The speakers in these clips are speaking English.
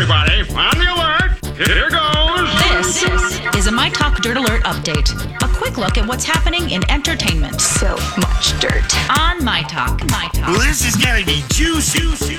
everybody. On the alert. Here goes. This is a My Talk Dirt Alert update. A quick look at what's happening in entertainment So much dirt. on My Talk. My Talk. Well, this is gonna be juicy.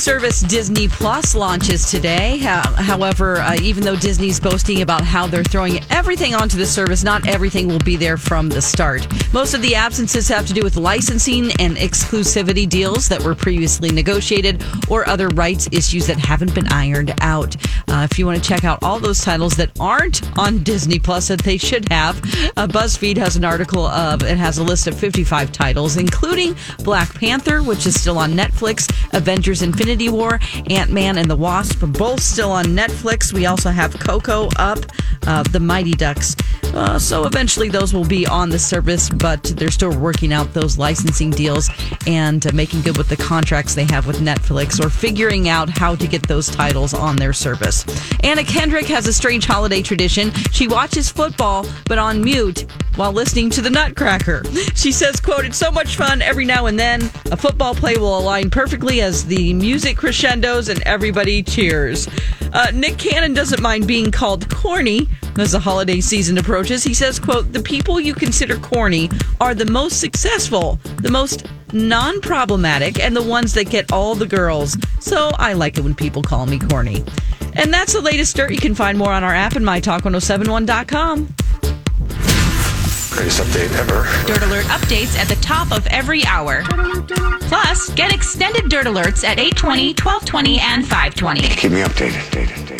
Service Disney Plus launches today. However, uh, even though Disney's boasting about how they're throwing everything onto the service, not everything will be there from the start. Most of the absences have to do with licensing and exclusivity deals that were previously negotiated or other rights issues that haven't been ironed out. Uh, if you want to check out all those titles that aren't on Disney Plus that they should have, uh, BuzzFeed has an article of it has a list of 55 titles, including Black Panther, which is still on Netflix, Avengers Infinity War, Ant Man and the Wasp, both still on Netflix. We also have Coco up, uh, The Mighty Ducks. Uh, so eventually those will be on the service, but they're still working out those licensing deals and uh, making good with the contracts they have with Netflix or figuring out how to get those titles on their service. Anna Kendrick has a strange holiday tradition. She watches football, but on mute while listening to the Nutcracker. She says, quote, it's so much fun every now and then. A football play will align perfectly as the music crescendos and everybody cheers. Uh, Nick Cannon doesn't mind being called corny as the holiday season approaches. He says, quote, the people you consider corny are the most successful, the most non-problematic, and the ones that get all the girls. So I like it when people call me corny. And that's the latest dirt. You can find more on our app and mytalk1071.com. Greatest update ever. Dirt Alert updates at the top of every hour. Plus, get extended Dirt Alerts at 820, 1220, and 520. Keep me updated.